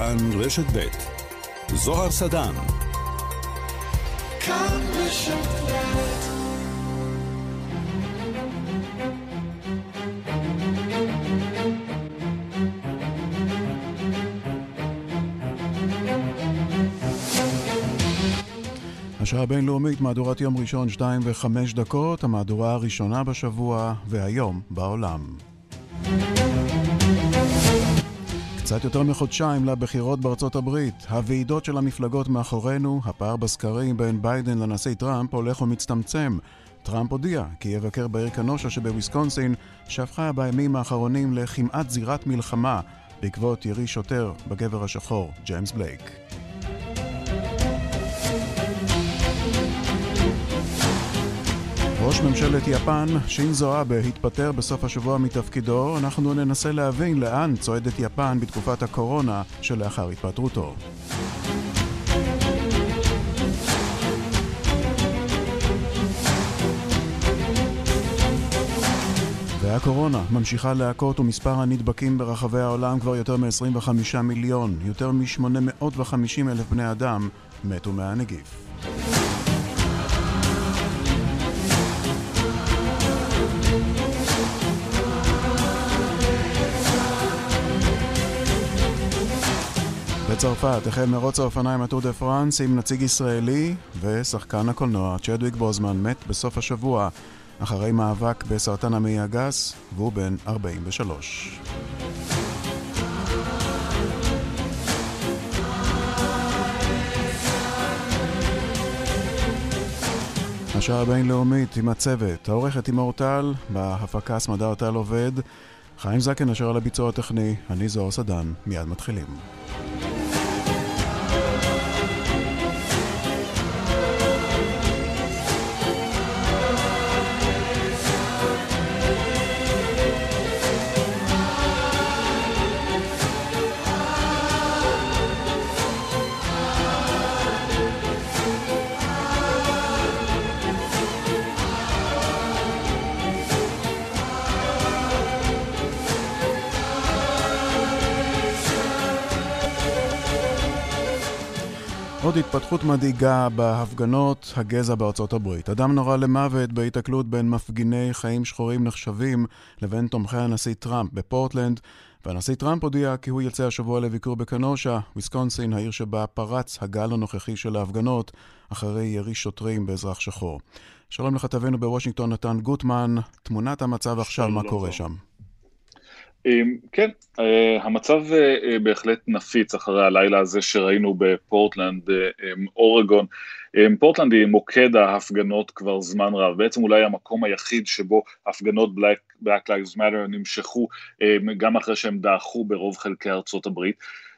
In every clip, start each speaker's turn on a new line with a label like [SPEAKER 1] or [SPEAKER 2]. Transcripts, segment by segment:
[SPEAKER 1] כאן רשת ב' זוהר סדן. כאן רשת השעה הבינלאומית, מהדורת יום ראשון, שתיים וחמש דקות, המהדורה הראשונה בשבוע, והיום בעולם. קצת יותר מחודשיים לבחירות בארצות הברית. הוועידות של המפלגות מאחורינו, הפער בסקרים בין ביידן לנשיא טראמפ הולך ומצטמצם. טראמפ הודיע כי יבקר בעיר קנושה שבוויסקונסין, שהפכה בימים האחרונים לכמעט זירת מלחמה בעקבות ירי שוטר בגבר השחור, ג'יימס בלייק. ראש ממשלת יפן, שינזו אבה, התפטר בסוף השבוע מתפקידו. אנחנו ננסה להבין לאן צועדת יפן בתקופת הקורונה שלאחר התפטרותו. והקורונה ממשיכה להכות ומספר הנדבקים ברחבי העולם כבר יותר מ-25 מיליון. יותר מ-850 אלף בני אדם מתו מהנגיף. בצרפת החל מרוץ האופניים הטור דה פרנס עם נציג ישראלי ושחקן הקולנוע צ'דוויק בוזמן מת בסוף השבוע אחרי מאבק בסרטן המעי הגס והוא בן 43. השעה הבינלאומית עם הצוות, העורכת עם אורטל, בהפקה סמדר טל עובד, חיים זקן אשר על הביצוע הטכני, אני זוהר סדן, מיד מתחילים. התפתחות מדאיגה בהפגנות הגזע בארצות הברית. אדם נורה למוות בהיתקלות בין מפגיני חיים שחורים נחשבים לבין תומכי הנשיא טראמפ בפורטלנד, והנשיא טראמפ הודיע כי הוא יצא השבוע לביקור בקנושה, ויסקונסין, העיר שבה פרץ הגל הנוכחי של ההפגנות אחרי ירי שוטרים באזרח שחור. שלום לכתבנו בוושינגטון נתן גוטמן, תמונת המצב עכשיו, מה קורה שם?
[SPEAKER 2] אמ, כן, אה, המצב אה, אה, בהחלט נפיץ אחרי הלילה הזה שראינו בפורטלנד, אמ, אורגון. אמ, פורטלנד היא מוקד ההפגנות כבר זמן רב, בעצם אולי המקום היחיד שבו הפגנות Black, Black Lives Matter נמשכו גם אחרי שהם דעכו ברוב חלקי ארצות הברית.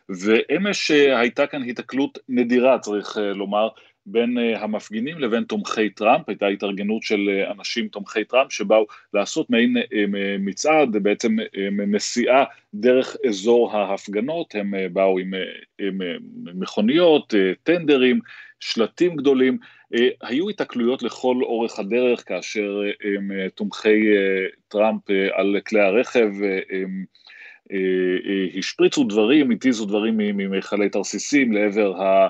[SPEAKER 2] ואמש הייתה כאן התקלות נדירה, צריך לומר, בין uh, המפגינים לבין תומכי טראמפ, הייתה התארגנות של uh, אנשים תומכי טראמפ שבאו לעשות מעין uh, מצעד, בעצם נסיעה דרך אזור ההפגנות, הם באו עם, עם מכוניות, טנדרים, שלטים גדולים, היו התקלויות לכל אורך הדרך כאשר תומכי טראמפ על כלי הרכב השפריצו דברים, התיזו דברים ממכלי תרסיסים לעבר ה...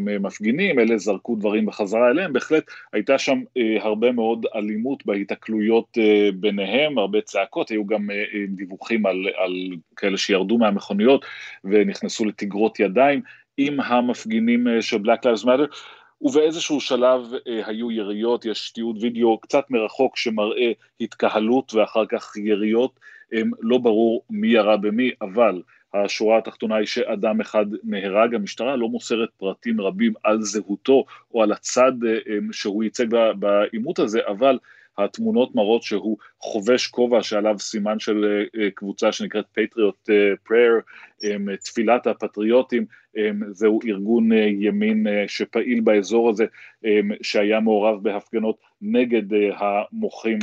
[SPEAKER 2] מפגינים, אלה זרקו דברים בחזרה אליהם, בהחלט הייתה שם אה, הרבה מאוד אלימות בהיתקלויות אה, ביניהם, הרבה צעקות, היו גם אה, דיווחים על, על כאלה שירדו מהמכוניות ונכנסו לתגרות ידיים עם המפגינים של Black Lives Matter. ובאיזשהו שלב אה, היו יריות, יש תיעוד וידאו קצת מרחוק שמראה התקהלות ואחר כך יריות, אה, לא ברור מי ירה במי, אבל השורה התחתונה היא שאדם אחד נהרג, המשטרה לא מוסרת פרטים רבים על זהותו או על הצד אה, אה, שהוא ייצג בעימות הזה, אבל התמונות מראות שהוא חובש כובע שעליו סימן של אה, קבוצה שנקראת Patriot Prayer, תפילת הפטריוטים, זהו ארגון ימין שפעיל באזור הזה, שהיה מעורב בהפגנות נגד המוחים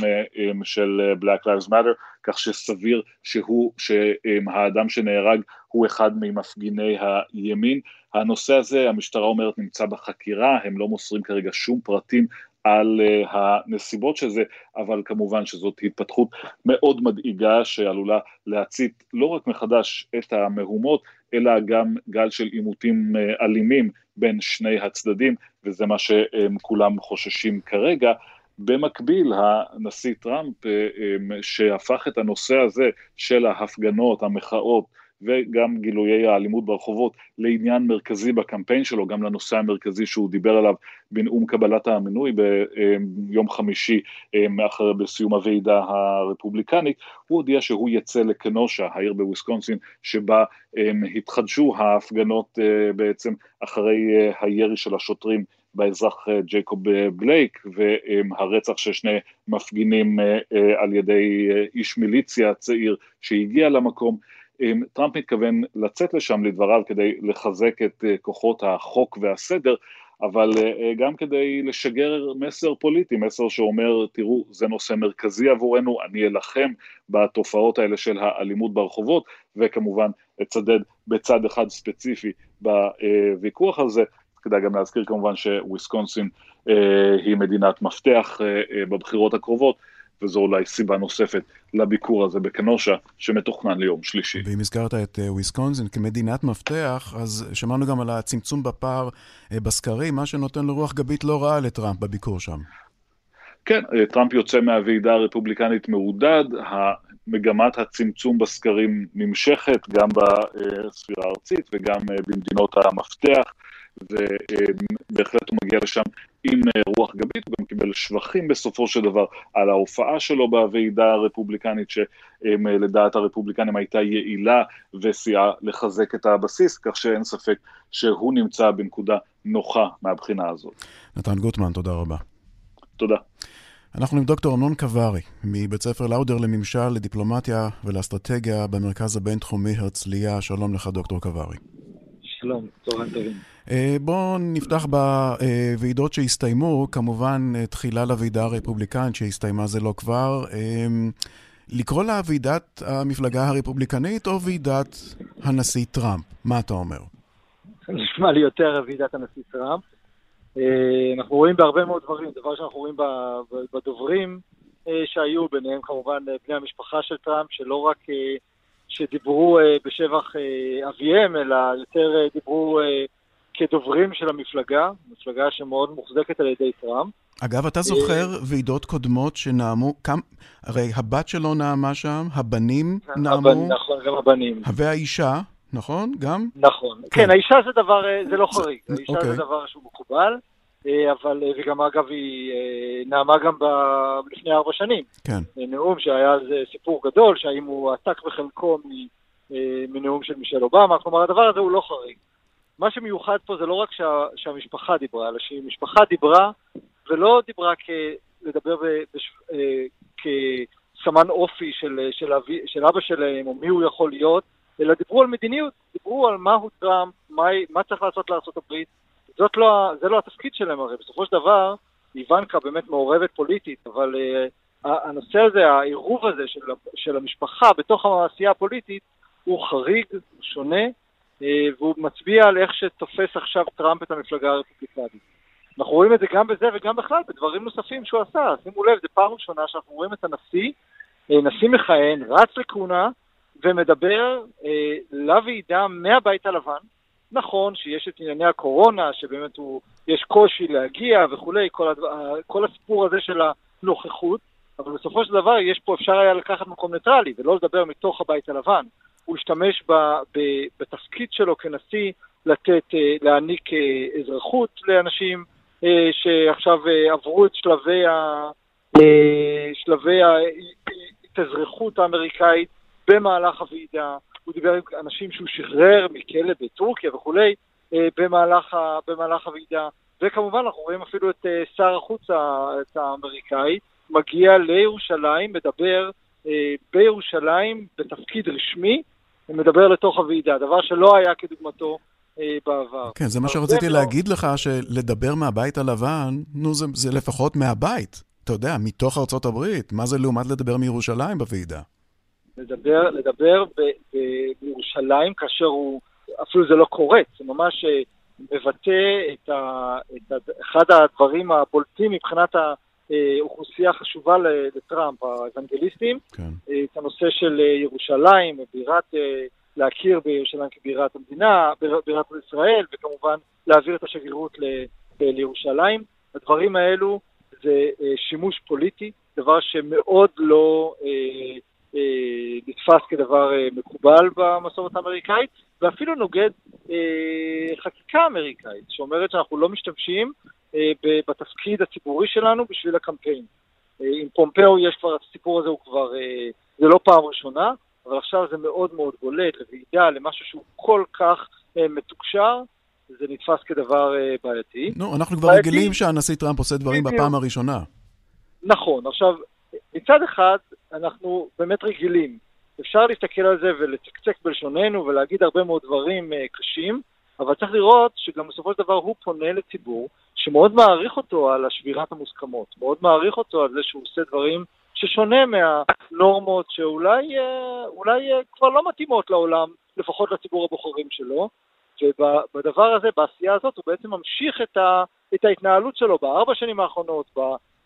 [SPEAKER 2] של Black Lives Matter, כך שסביר שהוא, שהאדם שנהרג הוא אחד ממפגיני הימין. הנושא הזה, המשטרה אומרת, נמצא בחקירה, הם לא מוסרים כרגע שום פרטים על הנסיבות של זה, אבל כמובן שזאת התפתחות מאוד מדאיגה שעלולה להצית לא רק מחדש את המהומות, אלא גם גל של עימותים אלימים בין שני הצדדים, וזה מה שכולם חוששים כרגע. במקביל, הנשיא טראמפ, שהפך את הנושא הזה של ההפגנות, המחאות, וגם גילויי האלימות ברחובות לעניין מרכזי בקמפיין שלו, גם לנושא המרכזי שהוא דיבר עליו בנאום קבלת המינוי ביום חמישי מאחר בסיום הוועידה הרפובליקנית, הוא הודיע שהוא יצא לקנושה, העיר בוויסקונסין, שבה התחדשו ההפגנות בעצם אחרי הירי של השוטרים באזרח ג'ייקוב בלייק והרצח של שני מפגינים על ידי איש מיליציה צעיר שהגיע למקום. טראמפ מתכוון לצאת לשם לדבריו כדי לחזק את אה, כוחות החוק והסדר, אבל אה, גם כדי לשגר מסר פוליטי, מסר שאומר, תראו, זה נושא מרכזי עבורנו, אני אלחם בתופעות האלה של האלימות ברחובות, וכמובן אצדד בצד אחד ספציפי בוויכוח הזה. כדאי גם להזכיר כמובן שוויסקונסין אה, היא מדינת מפתח בבחירות הקרובות, וזו אולי סיבה נוספת לביקור הזה בקנושה, שמתוכנן ליום שלישי.
[SPEAKER 1] ואם הזכרת את אה, וויסקונסין כמדינת מפתח, אז שמענו גם על הצמצום בפער אה, בסקרים, מה שנותן לו רוח גבית לא רעה לטראמפ בביקור שם.
[SPEAKER 2] כן, אה, טראמפ יוצא מהוועידה הרפובליקנית מעודד, מגמת הצמצום בסקרים נמשכת גם בספירה הארצית וגם במדינות המפתח. ובהחלט הוא מגיע לשם עם אה, רוח גבית, הוא גם קיבל שבחים בסופו של דבר על ההופעה שלו בוועידה הרפובליקנית, שלדעת הרפובליקנים הייתה יעילה וסייעה לחזק את הבסיס, כך שאין ספק שהוא נמצא בנקודה נוחה מהבחינה הזאת.
[SPEAKER 1] נתן גוטמן, תודה רבה.
[SPEAKER 2] תודה.
[SPEAKER 1] אנחנו עם דוקטור אמנון קווארי, מבית ספר לאודר לממשל, לדיפלומטיה ולאסטרטגיה במרכז הבינתחומי הרצליה. שלום לך, דוקטור קווארי.
[SPEAKER 3] שלום, צהריים טובים.
[SPEAKER 1] אה, בואו נפתח בוועידות שהסתיימו, כמובן אה, תחילה לוועידה הרפובליקנית שהסתיימה זה לא כבר. אה, לקרוא לה ועידת המפלגה הרפובליקנית או ועידת הנשיא טראמפ? מה אתה אומר?
[SPEAKER 3] נשמע לי יותר ועידת הנשיא טראמפ. אנחנו רואים בהרבה מאוד דברים, דבר שאנחנו רואים בדוברים שהיו, ביניהם כמובן בני המשפחה של טראמפ, שלא רק שדיברו בשבח אביהם, אלא יותר דיברו כדוברים של המפלגה, מפלגה שמאוד מוחזקת על ידי טראמפ.
[SPEAKER 1] אגב, אתה זוכר ועידות קודמות שנאמו, כמה, הרי הבת שלו נאמה שם, הבנים נאמו.
[SPEAKER 3] הבנ, נכון, גם הבנים.
[SPEAKER 1] והאישה, נכון? גם?
[SPEAKER 3] נכון. כן, כן האישה זה דבר, אה, זה לא חריג. זה, האישה אוקיי. זה דבר שהוא מקובל, אה, אבל, אה, וגם אגב, היא נאמה גם ב, לפני ארבע שנים.
[SPEAKER 1] כן.
[SPEAKER 3] נאום שהיה על זה סיפור גדול, שהאם הוא עתק בחלקו מנאום של מישל אובמה, כלומר הדבר הזה הוא לא חריג. מה שמיוחד פה זה לא רק שה, שהמשפחה דיברה, אלא שהמשפחה דיברה ולא דיברה כ... לדבר בש, אה, כסמן אופי של, של, אבי, של אבא שלהם, או מי הוא יכול להיות, אלא דיברו על מדיניות, דיברו על מהו טראמפ, מה, מה צריך לעשות לארה"ב. זאת לא, זה לא התפקיד שלהם הרי, בסופו של דבר, איוונקה באמת מעורבת פוליטית, אבל uh, הנושא הזה, העירוב הזה של, של המשפחה בתוך העשייה הפוליטית, הוא חריג, הוא שונה, אה, והוא מצביע על איך שתופס עכשיו טראמפ את המפלגה הרפובליקנית. אנחנו רואים את זה גם בזה וגם בכלל בדברים נוספים שהוא עשה. שימו לב, זו פעם ראשונה שאנחנו רואים את הנשיא, אה, נשיא מכהן, רץ לכהונה ומדבר אה, לוועידה מהבית הלבן. נכון שיש את ענייני הקורונה, שבאמת הוא, יש קושי להגיע וכולי, כל, הדבר, כל הסיפור הזה של הנוכחות, אבל בסופו של דבר יש פה, אפשר היה לקחת מקום ניטרלי ולא לדבר מתוך הבית הלבן. הוא השתמש ב, ב, בתפקיד שלו כנשיא לתת, אה, להעניק אה, אזרחות לאנשים אה, שעכשיו עברו את שלבי, ה, שלבי ההתאזרחות האמריקאית במהלך הוועידה. הוא דיבר עם אנשים שהוא שחרר מכלא בטורקיה וכולי במהלך, במהלך הוועידה. וכמובן אנחנו רואים אפילו את שר החוץ האמריקאי מגיע לירושלים, מדבר בירושלים בתפקיד רשמי מדבר לתוך הוועידה, דבר שלא היה כדוגמתו אה, בעבר.
[SPEAKER 1] כן, זה מה שרציתי לא... להגיד לך, שלדבר מהבית הלבן, נו, זה, זה לפחות מהבית. אתה יודע, מתוך ארצות הברית. מה זה לעומת לדבר מירושלים בוועידה?
[SPEAKER 3] לדבר, לדבר ב, ב, בירושלים כאשר הוא, אפילו זה לא קורה, זה ממש מבטא את, ה, את ה, אחד הדברים הבולטים מבחינת האוכלוסייה החשובה לטראמפ, האוונגליסטים, כן. את הנושא של ירושלים, בירת, להכיר בירושלים כבירת המדינה, בירת ישראל, וכמובן להעביר את השגרירות לירושלים. הדברים האלו זה שימוש פוליטי, דבר שמאוד לא אה, אה, נתפס כדבר אה, מקובל במסורת האמריקאית, ואפילו נוגד אה, חקיקה אמריקאית, שאומרת שאנחנו לא משתמשים אה, בתפקיד הציבורי שלנו בשביל הקמפיין. אה, עם פומפאו יש כבר, הסיפור הזה הוא כבר, אה, זה לא פעם ראשונה, אבל עכשיו זה מאוד מאוד בולט לוועידה, למשהו שהוא כל כך אה, מתוקשר, זה נתפס כדבר אה, בעייתי.
[SPEAKER 1] נו, אנחנו כבר בעייתי... רגילים שהנשיא טראמפ עושה דברים בפעם הראשונה.
[SPEAKER 3] נכון, עכשיו, מצד אחד, אנחנו באמת רגילים. אפשר להסתכל על זה ולצקצק בלשוננו ולהגיד הרבה מאוד דברים קשים, אבל צריך לראות שגם בסופו של דבר הוא פונה לציבור שמאוד מעריך אותו על השבירת המוסכמות, מאוד מעריך אותו על זה שהוא עושה דברים ששונה מהנורמות שאולי uh, אולי, uh, כבר לא מתאימות לעולם, לפחות לציבור הבוחרים שלו, ובדבר הזה, בעשייה הזאת, הוא בעצם ממשיך את, ה, את ההתנהלות שלו בארבע שנים האחרונות,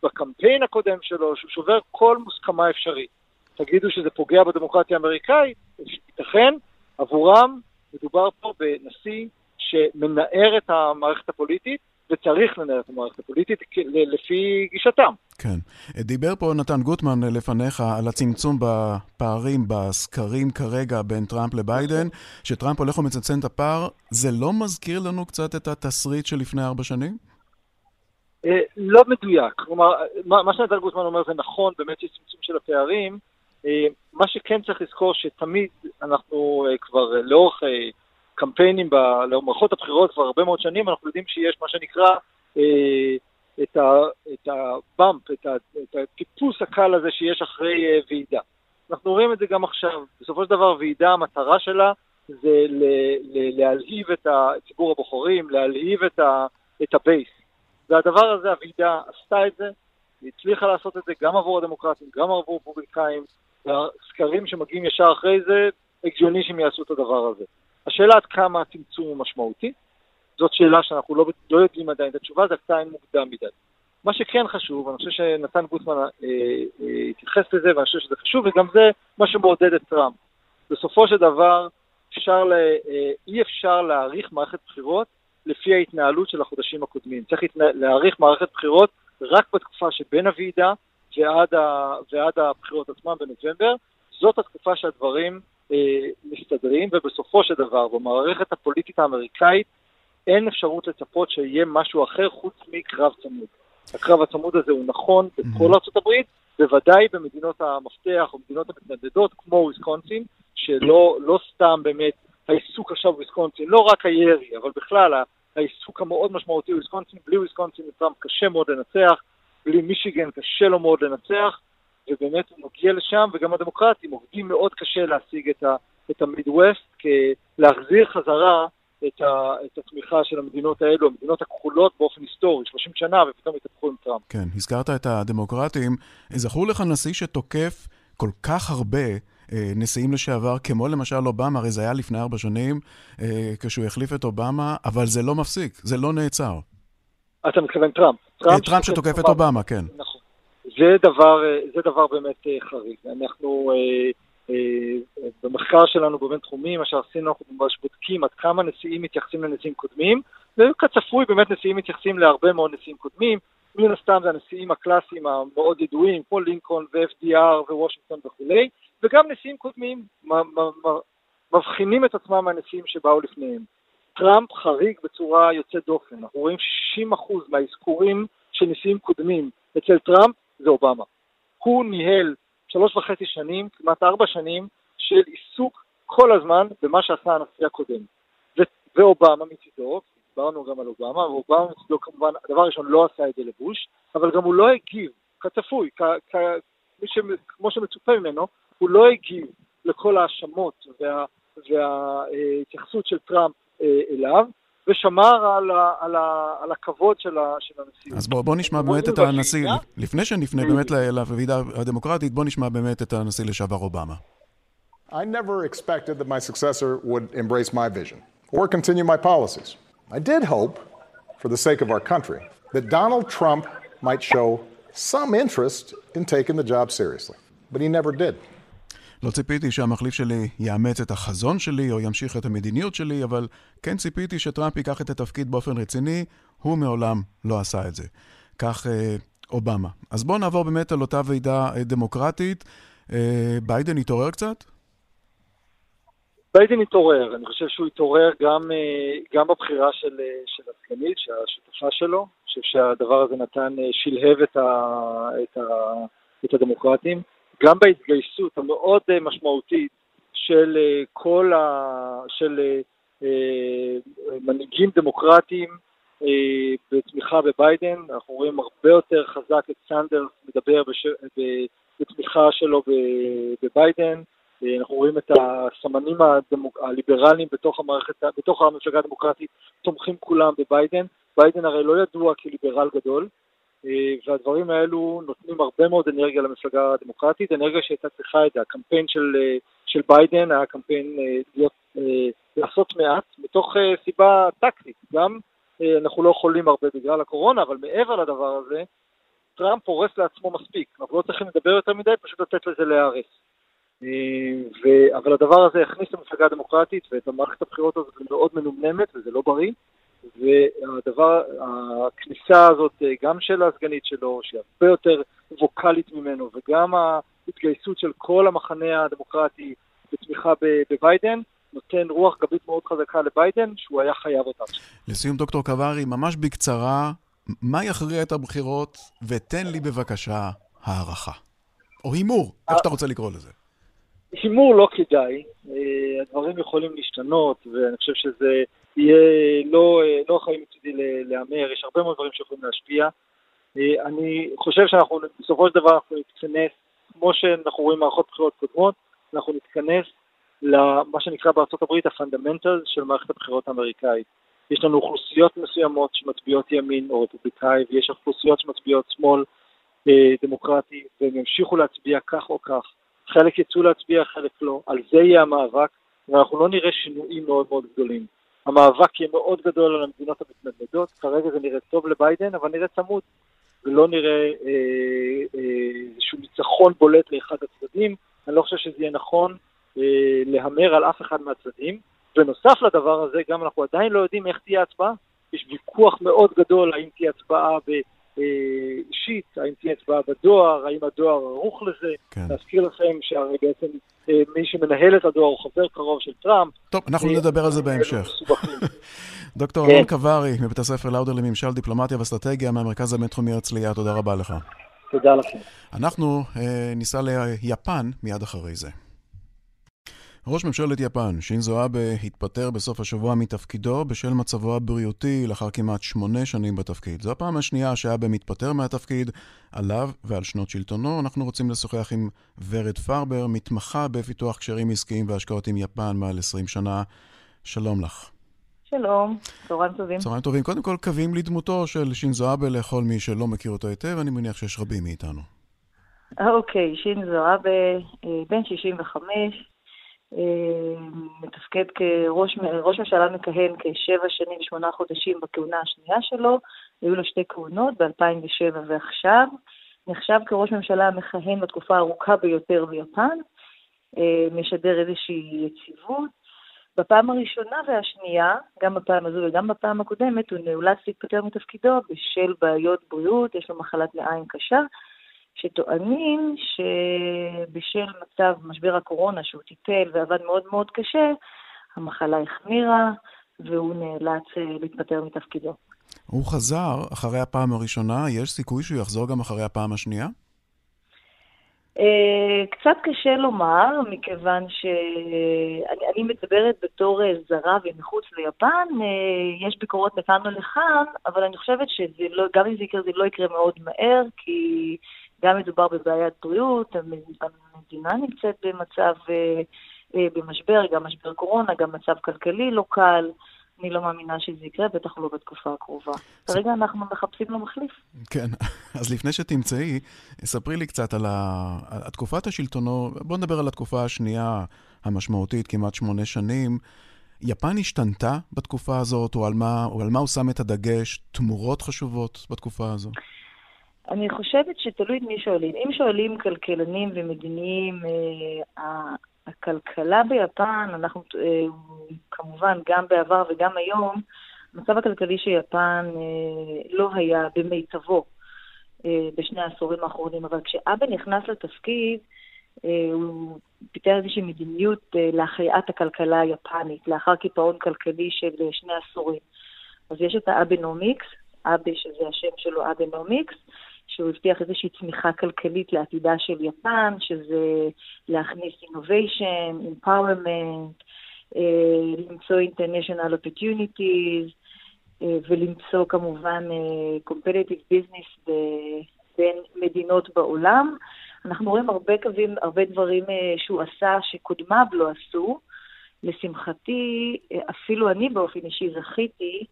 [SPEAKER 3] בקמפיין הקודם שלו, שהוא שובר כל מוסכמה אפשרית. תגידו שזה פוגע בדמוקרטיה האמריקאית, ייתכן, עבורם מדובר פה בנשיא שמנער את המערכת הפוליטית, וצריך לנער את המערכת הפוליטית לפי גישתם.
[SPEAKER 1] כן. דיבר פה נתן גוטמן לפניך על הצמצום בפערים בסקרים כרגע בין טראמפ לביידן, שטראמפ הולך ומצמצם את הפער. זה לא מזכיר לנו קצת את התסריט של לפני ארבע שנים?
[SPEAKER 3] אה, לא מדויק. כלומר, מה שנתן גוטמן אומר זה נכון, באמת יש צמצום של הפערים. אה, מה שכן צריך לזכור שתמיד אנחנו אה, כבר לאורך קמפיינים, במערכות הבחירות כבר הרבה מאוד שנים, אנחנו יודעים שיש מה שנקרא את, ה, את הבאמפ, את, ה, את הטיפוס הקל הזה שיש אחרי ועידה. אנחנו רואים את זה גם עכשיו. בסופו של דבר ועידה, המטרה שלה זה ל, ל, להלהיב את ציבור הבוחרים, להלהיב את, ה, את ה base. והדבר הזה, הוועידה עשתה את זה, היא הצליחה לעשות את זה גם עבור הדמוקרטים, גם עבור הרפובליקאים, והסקרים שמגיעים ישר אחרי זה, הגיוני שהם יעשו את הדבר הזה. השאלה עד כמה הצמצום הוא משמעותי, זאת שאלה שאנחנו לא, לא יודעים עדיין את התשובה, זה עדיין מוקדם מדי. מה שכן חשוב, אני חושב שנתן גוטמן אה, אה, התייחס לזה, ואני חושב שזה חשוב, וגם זה מה שמעודד את טראמפ. בסופו של דבר, אפשר ל, אה, אי אפשר להעריך מערכת בחירות לפי ההתנהלות של החודשים הקודמים. צריך להאריך מערכת בחירות רק בתקופה שבין הוועידה ועד, ועד הבחירות עצמן בנובמבר. זאת התקופה שהדברים מסתדרים, ובסופו של דבר, במערכת הפוליטית האמריקאית, אין אפשרות לצפות שיהיה משהו אחר חוץ מקרב צמוד. הקרב הצמוד הזה הוא נכון בכל ארצות הברית, בוודאי במדינות המפתח או מדינות המתנדנדות כמו וויסקונסין, שלא לא סתם באמת העיסוק עכשיו בוויסקונסין, לא רק הירי, אבל בכלל העיסוק המאוד משמעותי בוויסקונסין, בלי וויסקונסין לטראמפ קשה מאוד לנצח, בלי מישיגן קשה לו מאוד לנצח, ובאמת הוא מגיע לשם, וגם הדמוקרטים עובדים מאוד קשה להשיג את, ה, את המידווסט, להחזיר חזרה את, ה, את התמיכה של המדינות האלו, המדינות הכחולות באופן היסטורי, 30 שנה, ופתאום התהפכו עם טראמפ.
[SPEAKER 1] כן, הזכרת את הדמוקרטים. זכור לך נשיא שתוקף כל כך הרבה אה, נשיאים לשעבר, כמו למשל אובמה, הרי זה היה לפני ארבע שנים, אה, כשהוא החליף את אובמה, אבל זה לא מפסיק, זה לא נעצר.
[SPEAKER 3] אתה מתכוון טראמפ.
[SPEAKER 1] טראמפ, טראמפ שתוקף את אובמה, כן.
[SPEAKER 3] נכון. זה דבר, אה, זה דבר באמת חריג. אנחנו, במחקר שלנו בבינתחומי, מה שעשינו, אנחנו ממש בודקים עד כמה נשיאים מתייחסים לנשיאים קודמים, וכצפוי באמת נשיאים מתייחסים להרבה מאוד נשיאים קודמים. מן הסתם זה הנשיאים הקלאסיים המאוד ידועים, כמו לינקולן ו-FDR ווושינגטון וכולי, וגם נשיאים קודמים מבחינים את עצמם מהנשיאים שבאו לפניהם. טראמפ חריג בצורה יוצאת דופן, אנחנו רואים 60% מהאזכורים של נשיאים קודמים אצל טראמפ זה אובמה. הוא ניהל שלוש וחצי שנים, כמעט ארבע שנים, של עיסוק כל הזמן במה שעשה הנשיא הקודם. ו- ואובמה מצידו, דיברנו גם על אובמה, ואובמה מצידו כמובן, הדבר הראשון לא עשה את זה לבוש, אבל גם הוא לא הגיב, כצפוי, כ- כ- ש- כמו שמצופה ממנו, הוא לא הגיב לכל ההאשמות וה, וההתייחסות של טראמפ אה, אליו, ושמר על, ה, על, ה, על הכבוד של, הנשיא.
[SPEAKER 1] אז בוא, בוא נשמע באמת את הנשיא, לפני שנפנה באמת לוועידה הדמוקרטית, בוא נשמע באמת את הנשיא לשעבר אובמה.
[SPEAKER 4] I never expected that my successor would embrace my vision or continue my policies. I did hope, for the sake of our country, that Donald Trump might show some interest in taking the job seriously. But he never did.
[SPEAKER 1] לא ציפיתי שהמחליף שלי יאמץ את החזון שלי או ימשיך את המדיניות שלי, אבל כן ציפיתי שטראמפ ייקח את התפקיד באופן רציני, הוא מעולם לא עשה את זה. כך אה, אובמה. אז בואו נעבור באמת על אותה ועידה אה, דמוקרטית. אה, ביידן התעורר קצת?
[SPEAKER 3] ביידן התעורר, אני חושב שהוא התעורר גם, אה, גם בבחירה של, אה, של הסגנית, השותפה שלו, אני חושב שהדבר הזה נתן, אה, שלהב את, ה, את, ה, את הדמוקרטים, גם בהתגייסות המאוד משמעותית של כל ה... של מנהיגים דמוקרטיים בתמיכה בביידן, אנחנו רואים הרבה יותר חזק את סנדרס מדבר בש... בתמיכה שלו בביידן, אנחנו רואים את הסמנים הדמוק... הליברליים בתוך המערכת, בתוך המפלגה הדמוקרטית, תומכים כולם בביידן. ביידן הרי לא ידוע כליברל גדול, אה, והדברים האלו נותנים הרבה מאוד אנרגיה למפלגה הדמוקרטית, אנרגיה שהייתה צריכה את. הקמפיין של, אה, של ביידן היה קמפיין אה, להיות, לעשות מעט, מתוך סיבה טקטית. גם אנחנו לא יכולים הרבה בגלל הקורונה, אבל מעבר לדבר הזה, טראמפ הורס לעצמו מספיק. אנחנו לא צריכים לדבר יותר מדי, פשוט לתת לזה להיהרס. ו... אבל הדבר הזה הכניס למפלגה הדמוקרטית ואת המערכת הבחירות הזאת מאוד מנומנמת וזה לא בריא. והדבר, הכניסה הזאת גם של הסגנית שלו, שהיא הרבה יותר ווקאלית ממנו, וגם ההתגייסות של כל המחנה הדמוקרטי בתמיכה בביידן, נותן רוח גבית מאוד חזקה לביידן, שהוא היה חייב אותה.
[SPEAKER 1] לסיום, דוקטור קווארי, ממש בקצרה, מה יכריע את הבחירות, ותן לי בבקשה הערכה. או הימור, איך שאתה רוצה לקרוא לזה.
[SPEAKER 3] הימור לא כדאי, אה, הדברים יכולים להשתנות, ואני חושב שזה יהיה לא, אה, לא חיים מצידי להמר, יש הרבה מאוד דברים שיכולים להשפיע. אה, אני חושב שאנחנו, בסופו של דבר אנחנו נתכנס, כמו שאנחנו רואים מערכות בחירות קודמות, אנחנו נתכנס למה שנקרא הברייק הפונדמנטל של מערכת הבחירות האמריקאית. יש לנו אוכלוסיות מסוימות שמצביעות ימין או רפובליקאי, ויש אוכלוסיות שמצביעות שמאל דמוקרטי, והם ימשיכו להצביע כך או כך. חלק יצאו להצביע, חלק לא. על זה יהיה המאבק, ואנחנו לא נראה שינויים מאוד מאוד גדולים. המאבק יהיה מאוד גדול על המדינות המתנדנדות, כרגע זה נראה טוב לביידן, אבל נראה צמוד, ולא נראה אה, אה, איזשהו ניצחון בולט לאחד הצדדים. אני לא חושב שזה יהיה נכון אה, להמר על אף אחד מהצדדים. ונוסף לדבר הזה, גם אנחנו עדיין לא יודעים איך תהיה ההצבעה. יש ויכוח מאוד גדול האם תהיה הצבעה ב... אישית, האם תהיה הצבעה בדואר, האם הדואר ערוך לזה. כן. להזכיר לכם שהרי בעצם אה, מי שמנהל את הדואר הוא חבר קרוב של טראמפ.
[SPEAKER 1] טוב, אנחנו אה, נדבר על זה בהמשך. דוקטור אלון כן. קווארי, מבית הספר לאודר לממשל דיפלומטיה ואסטרטגיה מהמרכז הבינתחומי הרצליה, תודה רבה לך.
[SPEAKER 3] תודה לכם.
[SPEAKER 1] אנחנו אה, ניסע ליפן מיד אחרי זה. ראש ממשלת יפן, שינזו אבה, התפטר בסוף השבוע מתפקידו בשל מצבו הבריאותי לאחר כמעט שמונה שנים בתפקיד. זו הפעם השנייה שאבה מתפטר מהתפקיד. עליו ועל שנות שלטונו אנחנו רוצים לשוחח עם ורד פרבר, מתמחה בפיתוח קשרים עסקיים והשקעות עם יפן מעל 20 שנה. שלום לך.
[SPEAKER 5] שלום, צהריים טובים.
[SPEAKER 1] צהריים טובים. קודם כל, קווים לדמותו של שינזו אבה לכל מי שלא מכיר אותו היטב, אני מניח שיש רבים מאיתנו.
[SPEAKER 5] אוקיי, שינזו אבה, אה, בן 65, אה, מתפקד כראש ראש ממשלה מכהן כשבע שנים ושמונה חודשים בכהונה השנייה שלו, היו לו שתי כהונות ב-2007 ועכשיו. נחשב כראש ממשלה המכהן בתקופה הארוכה ביותר ביפן, אה, משדר איזושהי יציבות. בפעם הראשונה והשנייה, גם בפעם הזו וגם בפעם הקודמת, הוא נאולץ להתפטר מתפקידו בשל בעיות בריאות, יש לו מחלת מעיים קשה, שטוענים שבשל מצב משבר הקורונה שהוא טיפל ועבד מאוד מאוד קשה, המחלה החמירה והוא נאלץ אה, להתפטר מתפקידו.
[SPEAKER 1] הוא חזר אחרי הפעם הראשונה, יש סיכוי שהוא יחזור גם אחרי הפעם השנייה?
[SPEAKER 5] Uh, קצת קשה לומר, מכיוון שאני מדברת בתור uh, זרה ומחוץ ליפן, יש ביקורות לכאן ולכאן, אבל אני חושבת שגם לא, אם זה יקרה, זה לא יקרה מאוד מהר, כי גם מדובר בבעיית בריאות, המדינה נמצאת במצב, אה, אה, במשבר, גם משבר קורונה, גם מצב כלכלי לא קל. אני לא מאמינה שזה יקרה, בטח לא בתקופה הקרובה. כרגע אנחנו מחפשים לו מחליף.
[SPEAKER 1] כן, אז לפני שתמצאי, ספרי לי קצת על תקופת השלטונו, בואו נדבר על התקופה השנייה המשמעותית, כמעט שמונה שנים. יפן השתנתה בתקופה הזאת, או על מה, או על מה הוא שם את הדגש? תמורות חשובות בתקופה הזו?
[SPEAKER 5] אני חושבת שתלוי את מי שואלים. אם שואלים כלכלנים ומדיניים, אה, הכלכלה ביפן, אנחנו אה, כמובן גם בעבר וגם היום, המצב הכלכלי של יפן אה, לא היה במיטבו בשני העשורים האחרונים, אבל כשאבה נכנס לתפקיד, הוא פיתח איזושהי מדיניות להחייאת הכלכלה היפנית, לאחר קיפאון כלכלי של שני עשורים. אז יש את ה Abenomics, אבה שזה השם שלו, Abenomics, שהוא הבטיח איזושהי צמיחה כלכלית לעתידה של יפן, שזה להכניס innovation, empowerment, אה, למצוא international opportunities, אה, ולמצוא כמובן אה, competitive business בין מדינות בעולם. אנחנו רואים הרבה קווים, הרבה דברים שהוא עשה שקודמיו לא עשו. לשמחתי, אפילו אני באופן אישי זכיתי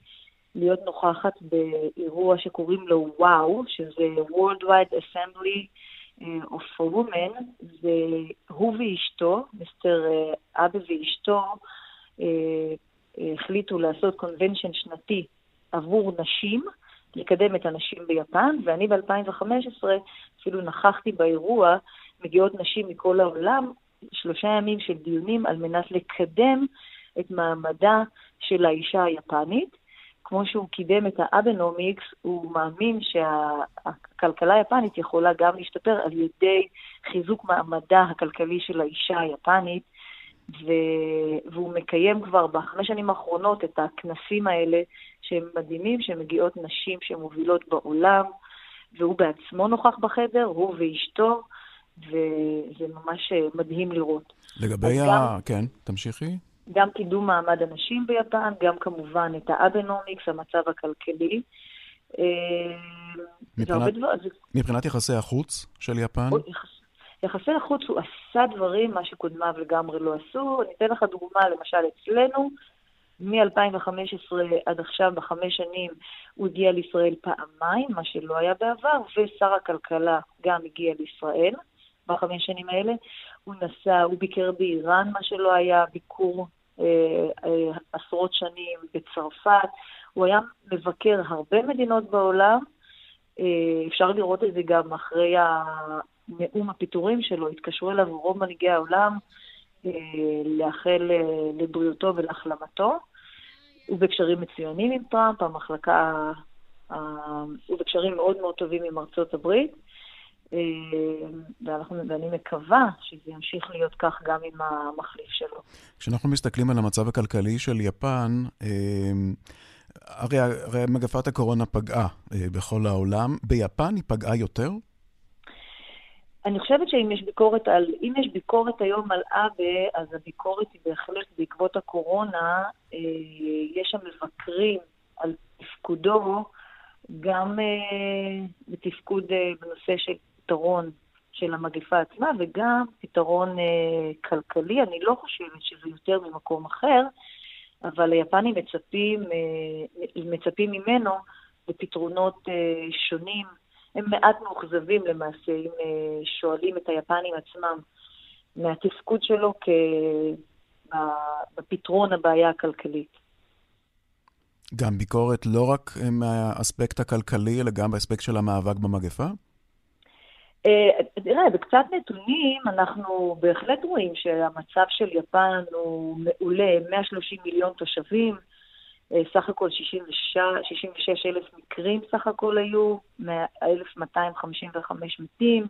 [SPEAKER 5] להיות נוכחת באירוע שקוראים לו וואו, שזה Worldwide Assembly אה, of a Women, והוא ואשתו, מיסטר אה, אבי ואשתו, אה, החליטו לעשות קונבנשן שנתי עבור נשים, לקדם את הנשים ביפן, ואני ב-2015 אפילו נכחתי באירוע, מגיעות נשים מכל העולם, שלושה ימים של דיונים על מנת לקדם את מעמדה של האישה היפנית. כמו שהוא קידם את האבנומיקס, הוא מאמין שהכלכלה היפנית יכולה גם להשתפר על ידי חיזוק מעמדה הכלכלי של האישה היפנית, ו... והוא מקיים כבר בחמש שנים האחרונות את הכנסים האלה, שהם מדהימים, שמגיעות נשים שמובילות בעולם, והוא בעצמו נוכח בחדר, הוא ואשתו, וזה ממש מדהים לראות.
[SPEAKER 1] לגבי ה... גם... כן, תמשיכי.
[SPEAKER 5] גם קידום מעמד הנשים ביפן, גם כמובן את האבנומיקס, המצב הכלכלי.
[SPEAKER 1] אה, מבחינת, דבר, מבחינת יחסי החוץ של יפן?
[SPEAKER 5] יחס, יחסי החוץ, הוא עשה דברים, מה שקודמיו לגמרי לא עשו. אני אתן לך דוגמה, למשל אצלנו, מ-2015 עד עכשיו, בחמש שנים, הוא הגיע לישראל פעמיים, מה שלא היה בעבר, ושר הכלכלה גם הגיע לישראל בחמש שנים האלה. הוא נסע, הוא ביקר באיראן, מה שלא היה, ביקור אה, אה, עשרות שנים בצרפת. הוא היה מבקר הרבה מדינות בעולם. אה, אפשר לראות את זה גם אחרי נאום הפיטורים שלו. התקשרו אליו רוב מנהיגי העולם לאחל לבריאותו ולהחלמתו. הוא בקשרים מצוינים עם טראמפ, המחלקה, הוא בקשרים מאוד מאוד טובים עם ארצות הברית. אה, ואנחנו, ואני מקווה שזה ימשיך להיות כך גם עם המחליף שלו.
[SPEAKER 1] כשאנחנו מסתכלים על המצב הכלכלי של יפן, אה, הרי, הרי מגפת הקורונה פגעה אה, בכל העולם. ביפן היא פגעה יותר?
[SPEAKER 5] אני חושבת שאם יש ביקורת על, אם יש ביקורת היום על אבה, אז הביקורת היא בהחלט בעקבות הקורונה, יש שם מבקרים על תפקודו, גם בתפקוד בנושא של פתרון של המגפה עצמה וגם פתרון אה, כלכלי. אני לא חושבת שזה יותר ממקום אחר, אבל היפנים מצפים, אה, מצפים ממנו לפתרונות אה, שונים. הם מעט מאוכזבים למעשה, אם אה, שואלים את היפנים עצמם מהתפקוד שלו כ... בפתרון הבעיה הכלכלית.
[SPEAKER 1] גם ביקורת לא רק מהאספקט הכלכלי, אלא גם באספקט של המאבק במגפה?
[SPEAKER 5] אה, תראה, בקצת נתונים אנחנו בהחלט רואים שהמצב של יפן הוא מעולה, 130 מיליון תושבים, אה, סך הכל 66, 66 אלף מקרים סך הכל היו, 1,255 מתים,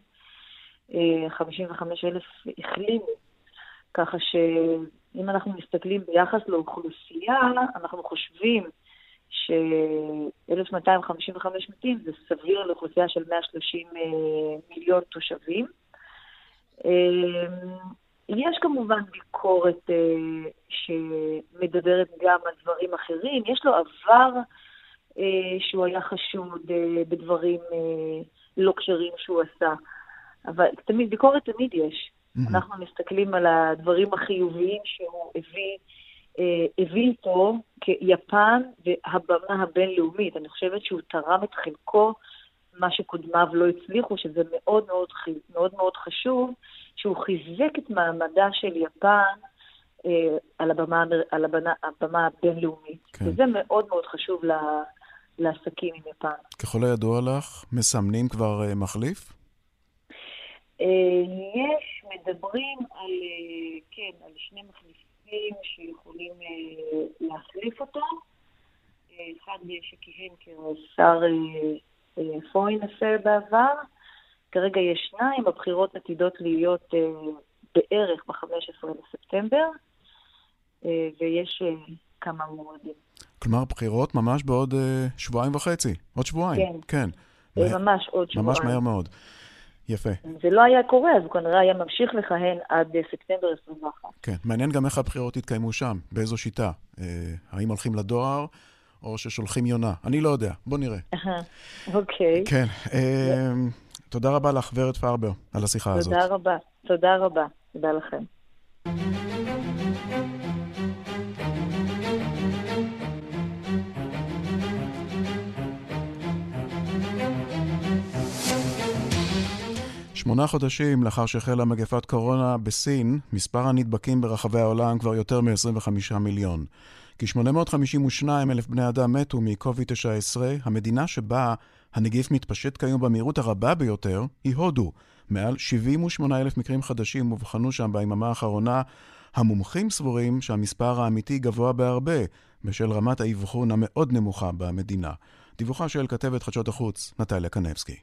[SPEAKER 5] 55 אה, אלף החלימו, ככה שאם אנחנו מסתכלים ביחס לאוכלוסייה, אנחנו חושבים ש-1,255 מתים זה סביר לאוכלוסייה של 130 אה, מיליון תושבים. אה, יש כמובן ביקורת אה, שמדברת גם על דברים אחרים. יש לו עבר שהוא היה חשוד בדברים לא כשרים שהוא עשה. אבל תמיד, ביקורת תמיד יש. Mm-hmm. אנחנו מסתכלים על הדברים החיוביים שהוא הביא הביא איתו כיפן והבמה הבינלאומית. אני חושבת שהוא תרם את חלקו, מה שקודמיו לא הצליחו, שזה מאוד מאוד, מאוד, מאוד חשוב, שהוא חיזק את מעמדה של יפן על הבמה, על הבמה, הבמה הבינלאומית. כן. וזה מאוד מאוד חשוב לעסקים עם יפן.
[SPEAKER 1] ככל הידוע לך, מסמנים כבר מחליף?
[SPEAKER 5] יש, מדברים על, כן, על שני מחליפים שיכולים להחליף אותו. אחד שכיהן כשר פוינפר בעבר, כרגע יש שניים, הבחירות עתידות להיות בערך ב-15 בספטמבר, ויש כמה מועדים.
[SPEAKER 1] כלומר, בחירות ממש בעוד שבועיים וחצי, עוד שבועיים.
[SPEAKER 5] כן. כן. ממש עוד שבועיים.
[SPEAKER 1] ממש מהר מאוד. יפה.
[SPEAKER 5] אם זה לא היה קורה, אז הוא כנראה היה ממשיך לכהן עד ספטמבר 21.
[SPEAKER 1] כן, מעניין גם איך הבחירות יתקיימו שם, באיזו שיטה. האם הולכים לדואר, או ששולחים יונה. אני לא יודע, בוא נראה.
[SPEAKER 5] אוקיי.
[SPEAKER 1] כן. תודה רבה לך, ורד פרבר, על השיחה הזאת.
[SPEAKER 5] תודה רבה. תודה רבה. תודה לכם.
[SPEAKER 1] שמונה חודשים לאחר שהחלה מגפת קורונה בסין, מספר הנדבקים ברחבי העולם כבר יותר מ-25 מיליון. כ-852 אלף בני אדם מתו מקוביד-19, המדינה שבה הנגיף מתפשט כיום במהירות הרבה ביותר היא הודו. מעל 78 אלף מקרים חדשים אובחנו שם ביממה האחרונה. המומחים סבורים שהמספר האמיתי גבוה בהרבה, בשל רמת האבחון המאוד נמוכה במדינה. דיווחה של כתבת חדשות החוץ, נטליה קנבסקי.